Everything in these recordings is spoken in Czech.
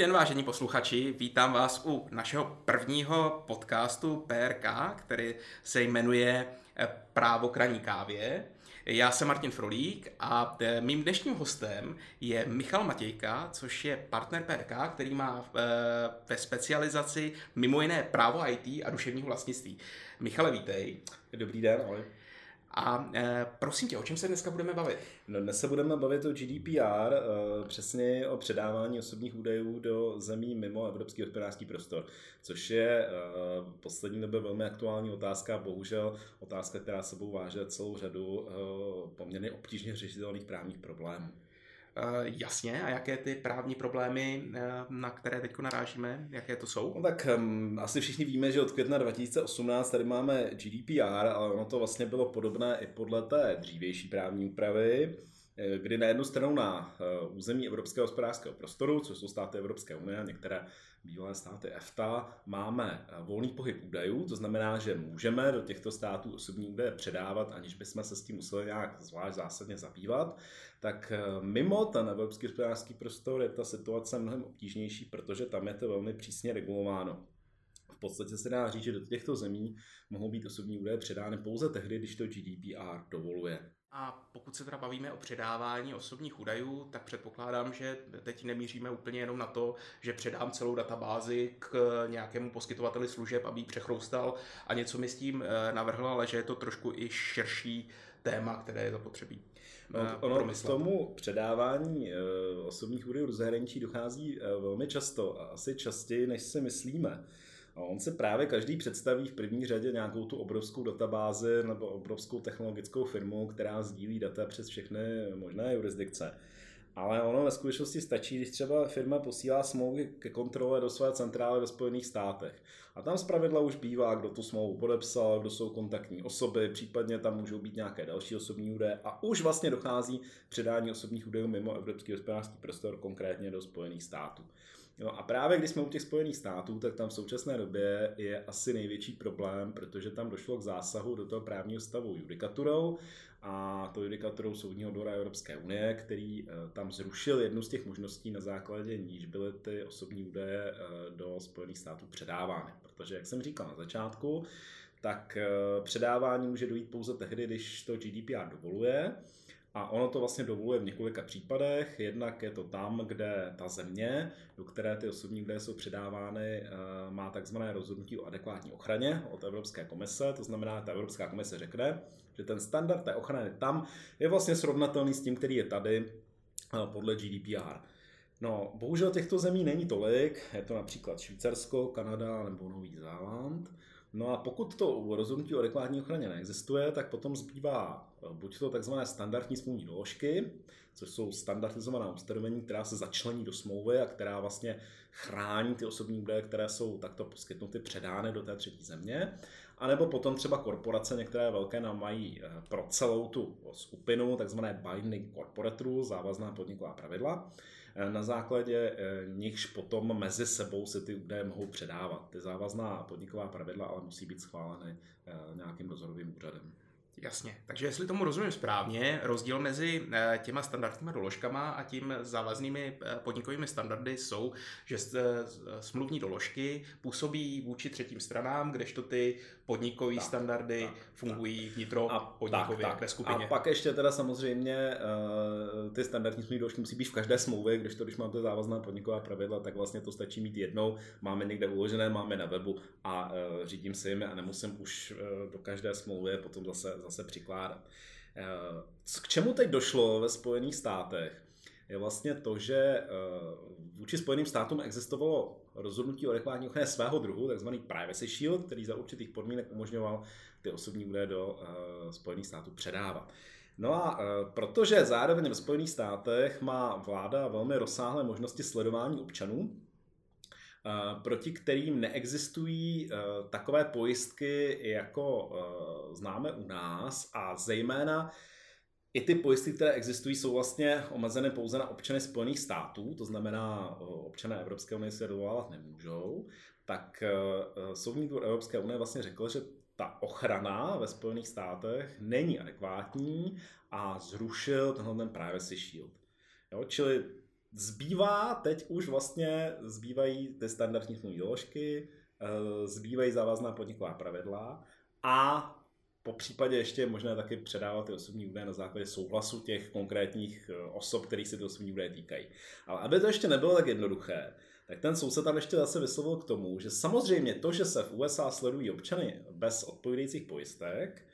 den, vážení posluchači, vítám vás u našeho prvního podcastu PRK, který se jmenuje eh, Právo kraní kávě. Já jsem Martin Frolík a eh, mým dnešním hostem je Michal Matějka, což je partner PRK, který má eh, ve specializaci mimo jiné právo IT a duševního vlastnictví. Michale, vítej. Dobrý den, ahoj. A e, prosím tě, o čem se dneska budeme bavit? No, dnes se budeme bavit o GDPR, e, přesně o předávání osobních údajů do zemí mimo Evropský hospodářský prostor, což je e, v poslední době velmi aktuální otázka, bohužel otázka, která sebou váže celou řadu e, poměrně obtížně řešitelných právních problémů. Uh, jasně, a jaké ty právní problémy, uh, na které teď narážíme, jaké to jsou? No tak um, asi všichni víme, že od května 2018 tady máme GDPR, ale ono to vlastně bylo podobné i podle té dřívější právní úpravy, eh, kdy na jednu stranu na území Evropského hospodářského prostoru, což jsou státy Evropské unie, některé bývalé státy EFTA, máme volný pohyb údajů, to znamená, že můžeme do těchto států osobní údaje předávat, aniž bychom se s tím museli nějak zvlášť zásadně zabývat tak eh, mimo ten evropský hospodářský prostor je ta situace mnohem obtížnější, protože tam je to velmi přísně regulováno. V podstatě se dá říct, že do těchto zemí mohou být osobní údaje předány pouze tehdy, když to GDPR dovoluje. A pokud se teda bavíme o předávání osobních údajů, tak předpokládám, že teď nemíříme úplně jenom na to, že předám celou databázi k nějakému poskytovateli služeb, aby ji přechroustal a něco mi s tím eh, navrhl, ale že je to trošku i širší téma, které je zapotřebí. No, ono k tomu předávání uh, osobních údajů do zahraničí dochází velmi často a asi častěji, než si myslíme. A on se právě každý představí v první řadě nějakou tu obrovskou databázi nebo obrovskou technologickou firmu, která sdílí data přes všechny možné jurisdikce. Ale ono ve skutečnosti stačí, když třeba firma posílá smlouvy ke kontrole do své centrály ve Spojených státech. A tam zpravidla už bývá, kdo tu smlouvu podepsal, kdo jsou kontaktní osoby, případně tam můžou být nějaké další osobní údaje a už vlastně dochází předání osobních údajů mimo Evropský hospodářský prostor, konkrétně do Spojených států. No a právě když jsme u těch Spojených států, tak tam v současné době je asi největší problém, protože tam došlo k zásahu do toho právního stavu judikaturou a to judikaturou Soudního dvora Evropské unie, který eh, tam zrušil jednu z těch možností, na základě níž byly ty osobní údaje eh, do Spojených států předávány. Protože, jak jsem říkal na začátku, tak eh, předávání může dojít pouze tehdy, když to GDPR dovoluje. A ono to vlastně dovoluje v několika případech. Jednak je to tam, kde ta země, do které ty osobní údaje jsou předávány, má takzvané rozhodnutí o adekvátní ochraně od Evropské komise. To znamená, ta Evropská komise řekne, že ten standard té ochrany tam je vlastně srovnatelný s tím, který je tady eh, podle GDPR. No, bohužel těchto zemí není tolik, je to například Švýcarsko, Kanada nebo Nový Zéland. No a pokud to rozhodnutí o adekvátní ochraně neexistuje, tak potom zbývá eh, buď to takzvané standardní smluvní doložky, což jsou standardizovaná ustanovení, která se začlení do smlouvy a která vlastně chrání ty osobní údaje, které jsou takto poskytnuty, předány do té třetí země. A nebo potom třeba korporace, některé velké nám mají eh, pro celou tu skupinu takzvané binding corporate závazná podniková pravidla, na základě eh, nichž potom mezi sebou se ty údaje mohou předávat. Ty závazná podniková pravidla ale musí být schváleny nějakým dozorovým úřadem. Jasně, takže jestli tomu rozumím správně, rozdíl mezi eh, těma standardními doložkama a tím závaznými eh, podnikovými standardy jsou, že eh, smluvní doložky působí vůči třetím stranám, kdežto ty podnikové standardy tak, fungují tak. vnitro a podnikově tak, tak. ve skupině. A pak ještě teda samozřejmě ty standardní smluvní doložky musí být v každé smlouvě, kdežto když máte závazná podniková pravidla, tak vlastně to stačí mít jednou, máme někde uložené, máme na webu a řídím si jimi a nemusím už do každé smlouvy potom zase zase přikládat. Eh, k čemu teď došlo ve Spojených státech, je vlastně to, že eh, vůči Spojeným státům existovalo rozhodnutí o adekvátní ochraně svého druhu, takzvaný Privacy Shield, který za určitých podmínek umožňoval ty osobní údaje do eh, Spojených států předávat. No a protože zároveň ve Spojených státech má vláda velmi rozsáhlé možnosti sledování občanů, proti kterým neexistují eh, takové pojistky, jako eh, známe u nás a zejména i ty pojistky, které existují, jsou vlastně omezeny pouze na občany Spojených států, to znamená, občané Evropské unie se dovolávat nemůžou, tak Soudní dvůr Evropské unie vlastně řekl, že ta ochrana ve Spojených státech není adekvátní a zrušil tenhle ten Privacy Shield. Jo, čili zbývá teď už vlastně, zbývají ty standardní smluvní doložky, eh, zbývají závazná podniková pravidla a po případě ještě je možné taky předávat ty osobní údaje na základě souhlasu těch konkrétních eh, osob, kterých se ty osobní údaje týkají. Ale aby to ještě nebylo tak jednoduché, tak ten soud se tam ještě zase vyslovil k tomu, že samozřejmě to, že se v USA sledují občany bez odpovídajících pojistek,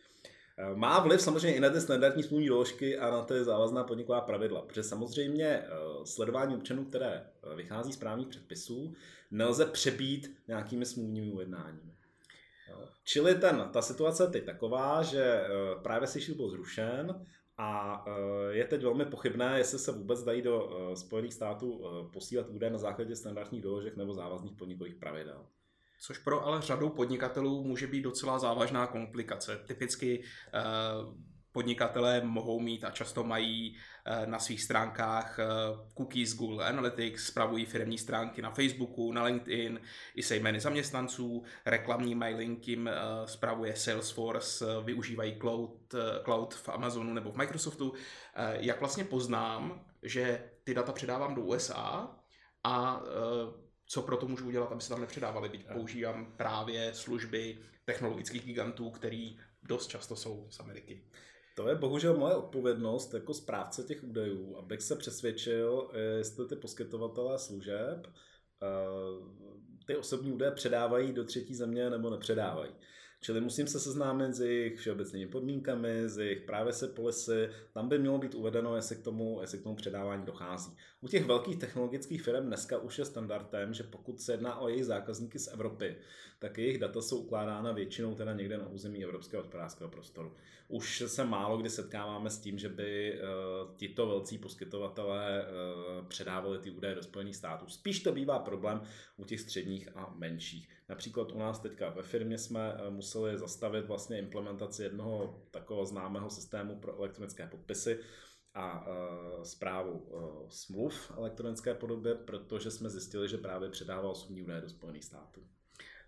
má vliv samozřejmě i na ty standardní smluvní doložky a na ty závazná podniková pravidla, protože samozřejmě eh, sledování občanů, které vychází z právních předpisů, nelze přebít nějakými smluvními ujednáními. Čili ten, ta situace je teď taková, že eh, právě si byl zrušen a eh, je teď velmi pochybné, jestli se vůbec dají do eh, Spojených států posílat údaje na základě standardních doložek nebo závazných podnikových pravidel. Což pro ale řadu podnikatelů může být docela závažná komplikace. Typicky podnikatelé mohou mít a často mají eh, na svých stránkách eh, cookies Google Analytics, spravují firmní stránky na Facebooku, na LinkedIn, i se jmény zaměstnanců, reklamní mailing jim eh, spravuje Salesforce, využívají cloud, cloud v Amazonu nebo v Microsoftu. Jak vlastně poznám, že ty data předávám do USA a co pro to můžu udělat, aby se tam nepředávali, byť používám právě služby technologických gigantů, který dost často jsou z Ameriky. To je bohužel moje odpovědnost jako správce těch údajů, abych se přesvědčil, jestli ty poskytovatelé služeb eh, ty osobní údaje předávají do třetí země nebo nepředávají. Čili musím se seznámit s jejich všeobecnými podmínkami, s jejich právě se polisy. Tam by mělo být uvedeno, jestli k tomu, jestli k tomu předávání dochází. U těch velkých technologických firm dneska už je standardem, že pokud se jedná o jejich zákazníky z Evropy, tak jejich data jsou ukládána většinou teda někde na území Evropského hospodářského prostoru. Už se málo kdy setkáváme s tím, že by uh, tito velcí poskytovatelé uh, předávali ty údaje do Spojených států. Spíš to bývá problém u těch středních a menších. Například u nás teďka ve firmě jsme uh, museli zastavit vlastně implementaci jednoho takového známého systému pro elektronické podpisy, a zprávu smluv elektronické podobě, protože jsme zjistili, že právě předává osobní údaje do Spojených států.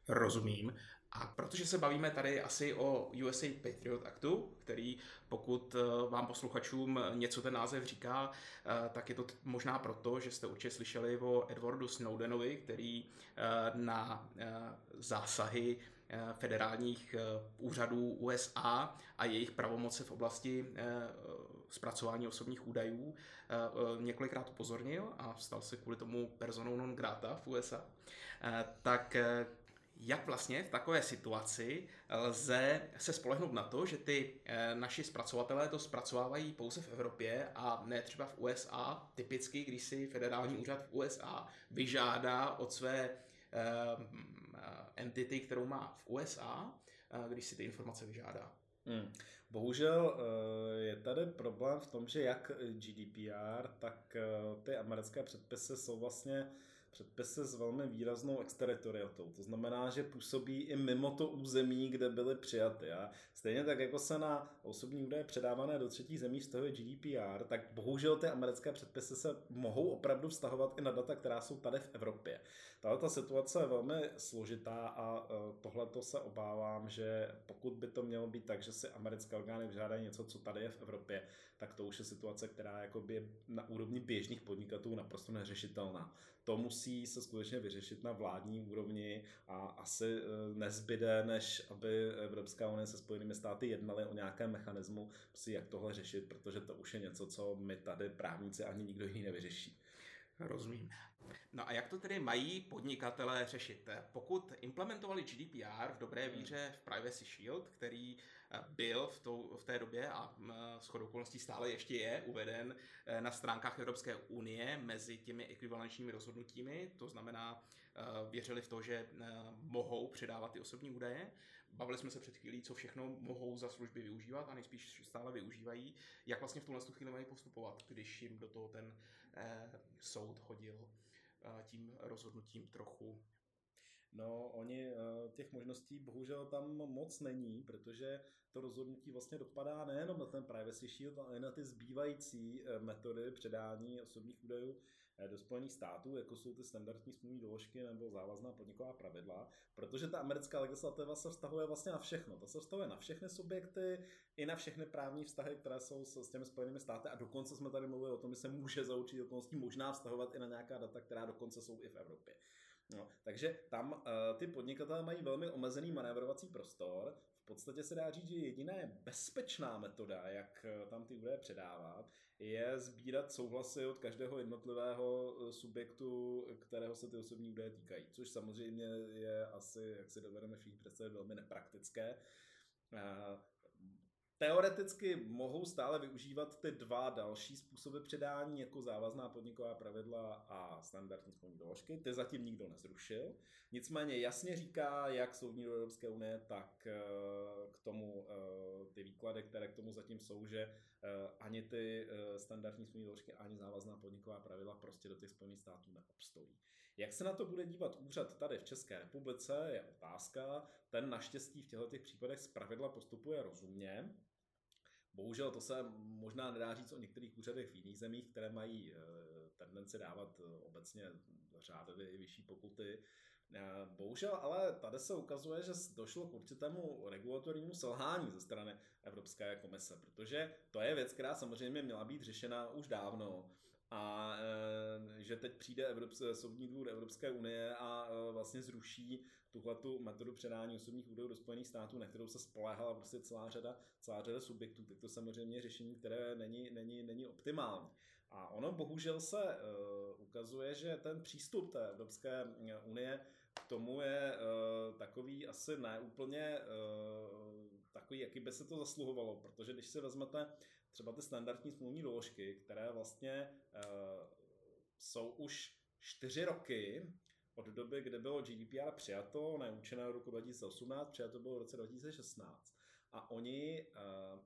Rozumím. A protože se bavíme tady asi o USA Patriot Actu, který pokud eh, vám posluchačům něco ten název říká, eh, tak je to možná proto, že jste určitě slyšeli o Edwardu Snowdenovi, který eh, na zásahy federálních úřadů USA a jejich pravomoce v oblasti zpracování osobních údajů několikrát upozornil a stal se kvůli tomu personou non grata v USA, tak jak vlastně v takové situaci lze se spolehnout na to, že ty eh, naši zpracovatelé to zpracovávají pouze v Evropě a ne třeba v USA. Typicky, když si federální úřad v USA vyžádá od své eh, entity, kterou má v USA, eh, když si ty informace vyžádá. Hmm. Bohužel je tady problém v tom, že jak GDPR, tak ty americké předpisy jsou vlastně předpisy s velmi výraznou exteritoriatou. To znamená, že působí i mimo to území, kde byly přijaty. A stejně tak, jako se na osobní údaje předávané do třetí zemí vztahuje GDPR, tak bohužel ty americké předpisy se mohou opravdu vztahovat i na data, která jsou tady v Evropě. Tahle ta situace je velmi složitá a e, tohle se obávám, že pokud by to mělo být tak, že si americké orgány vyžádají něco, co tady je v Evropě, tak to už je situace, která je na úrovni běžných podnikatelů naprosto neřešitelná to musí se skutečně vyřešit na vládní úrovni a asi e, nezbyde, než aby Evropská unie se Spojenými státy jednaly o nějakém mechanismu, si jak tohle řešit, protože to už je něco, co my tady právníci ani nikdo jiný nevyřeší. Rozumím. No a jak to tedy mají podnikatelé řešit? Pokud implementovali GDPR v dobré víře v Privacy Shield, který eh, byl v, tou, v té době a s chodou okolností stále ještě je uveden eh, na stránkách Evropské unie mezi těmi ekvivalenčními rozhodnutími, to znamená, eh, věřili v to, že mohou předávat ty osobní údaje. Bavili jsme se před chvílí, co všechno mohou za služby využívat a nejspíš stále využívají. Jak vlastně v tuhle chvíli mají postupovat, když jim do toho ten eh, soud hodil eh, tím rozhodnutím trochu. No, oni eh, těch možností bohužel tam moc není, protože to rozhodnutí vlastně dopadá nejenom na ten privacy shield, ale i na ty zbývající eh, metody předání osobních údajů do Spojených států, jako jsou ty standardní smluvní doložky nebo závazná podniková pravidla, protože ta americká legislativa se vztahuje vlastně na všechno. To se vztahuje na všechny subjekty, i na všechny právní vztahy, které jsou s, těmi Spojenými státy a dokonce jsme tady mluvili o tom, že se může za určitě okolností možná vztahovat i na nějaká data, která dokonce jsou i v Evropě. No, takže tam uh, ty podnikatelé mají velmi omezený manévrovací prostor. Podstatě se dá říct, že jediná bezpečná metoda, jak eh, tam ty údaje předávat, je sbírat souhlasy od každého jednotlivého eh, subjektu, kterého se ty osobní údaje týkají. Což samozřejmě je asi, jak si dovedeme všichni představit, velmi nepraktické. Teoreticky mohou stále využívat ty dva další způsoby předání, jako závazná podniková pravidla a standardní smluvní doložky. Ty zatím nikdo nezrušil. Nicméně jasně říká, jak soudní do Evropské unie, tak eh, k tomu eh, ty výklady, které k tomu zatím jsou, že eh, ani ty standardní smluvní doložky, ani závazná podniková pravidla prostě do těch Spojených států neobstojí. Jak se na to bude dívat úřad tady v České republice, je otázka. Ten naštěstí v těchto těch případech zpravidla postupuje rozumně. Bohužel to se možná nedá říct o některých úřadech v jiných zemích, které mají eh, tendenci dávat eh, obecně řádově i vyšší pokuty. Eh, bohužel ale tady se ukazuje, že došlo k určitému regulatornímu selhání ze strany Evropské komise, protože to je věc, která samozřejmě měla být řešena už dávno a e, že teď přijde Evropské, soudní dvůr Evropské unie a e, vlastně zruší tuhle tu metodu předání osobních údajů do Spojených států, na kterou se spoléhala prostě celá řada, celá řada subjektů, tak to samozřejmě řešení, které není, není, není optimální. A ono bohužel se uh, ukazuje, že ten přístup té Evropské unie k tomu je takový asi neúplně takový, jaký by se to zasluhovalo, protože když si vezmete třeba ty standardní smluvní doložky, které vlastně uh, jsou už čtyři roky od doby, kdy bylo GDPR přijato, neúčinné do roku 2018, přijato bylo v roce 2016. A oni uh,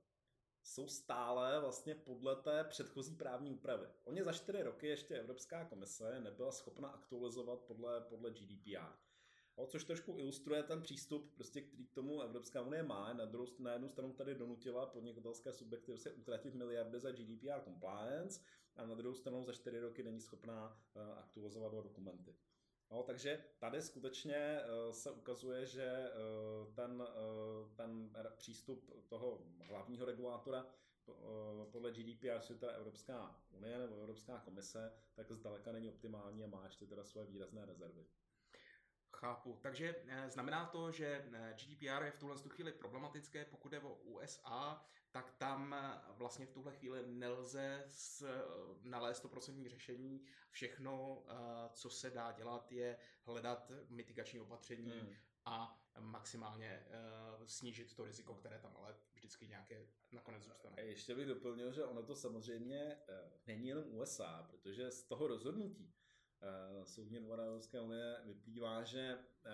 jsou stále vlastně podle té předchozí právní úpravy. Oni za čtyři roky ještě Evropská komise nebyla schopna aktualizovat podle, podle GDPR. O, což trošku ilustruje ten přístup, prostě, který k tomu Evropská unie má. Na, druhou, na jednu stranu tady donutila podnikatelské subjekty se utratit miliardy za GDPR compliance a na druhou stranu za čtyři roky není schopná uh, aktualizovat dokumenty. No, takže tady skutečně uh, se ukazuje, že uh, ten, ten přístup toho hlavního regulátora podle GDPR, je teda Evropská unie nebo Evropská komise, tak zdaleka není optimální a má ještě teda své výrazné rezervy. Chápu. Takže eh, znamená to, že eh, GDPR je v tuhle chvíli problematické, pokud je o USA, tak tam eh, vlastně v tuhle chvíli nelze s, nalézt 100% řešení. Všechno, co se dá dělat, je hledat mitigační opatření hmm. a maximálně snížit to riziko, které tam ale vždycky nějaké nakonec zůstane. Ještě bych doplnil, že ono to samozřejmě není jenom USA, protože z toho rozhodnutí Eh, soudní dvora Evropské unie vyplývá, že eh,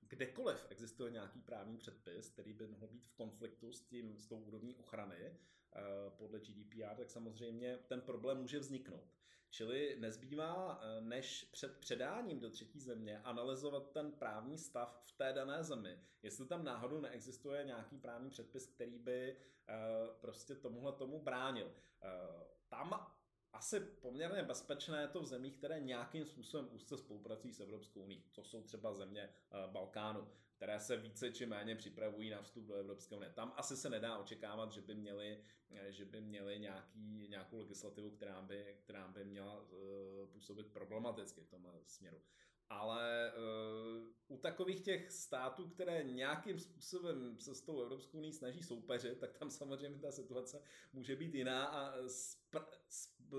kdekoliv existuje nějaký právní předpis, který by mohl být v konfliktu s, tím, s tou úrovní ochrany eh, podle GDPR, tak samozřejmě ten problém může vzniknout. Čili nezbývá, než před předáním do třetí země analyzovat ten právní stav v té dané zemi, jestli tam náhodou neexistuje nějaký právní předpis, který by prostě tomuhle tomu bránil. Tam asi poměrně bezpečné to v zemích, které nějakým způsobem úzce spolupracují s Evropskou unii, co jsou třeba země eh, Balkánu, které se více či méně připravují na vstup do Evropské unie. Tam asi se nedá očekávat, že by měli, eh, že by měli nějaký, nějakou legislativu, která by, která by měla uh, působit problematicky v tom směru ale uh, u takových těch států, které nějakým způsobem se s tou Evropskou unii snaží soupeřit, tak tam samozřejmě ta situace může být jiná a spr-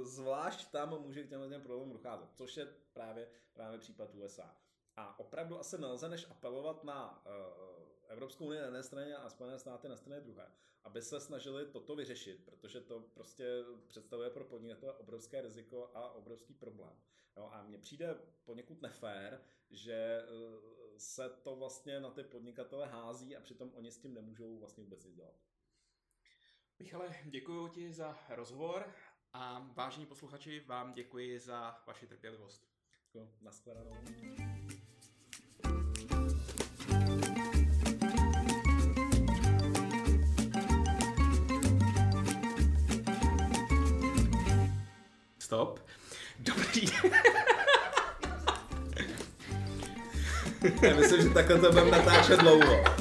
zvlášť tam může k těmhle těm problémům docházet, což je právě, právě případ USA. A opravdu asi nelze než apelovat na uh, Evropskou unii na jedné straně a Spojené státy na straně druhé, aby se snažili toto vyřešit, protože to prostě představuje pro podnikatele obrovské riziko a obrovský problém. Jo, a mně přijde poněkud nefér, že uh, se to vlastně na ty podnikatele hází a přitom oni s tím nemůžou vlastně vůbec nic dělat. Michale, děkuji ti za rozhovor a vážení posluchači, vám děkuji za vaši trpělivost. Děkuji, nashledanou. Stop. Já myslím, že takhle to budeme natáčet dlouho.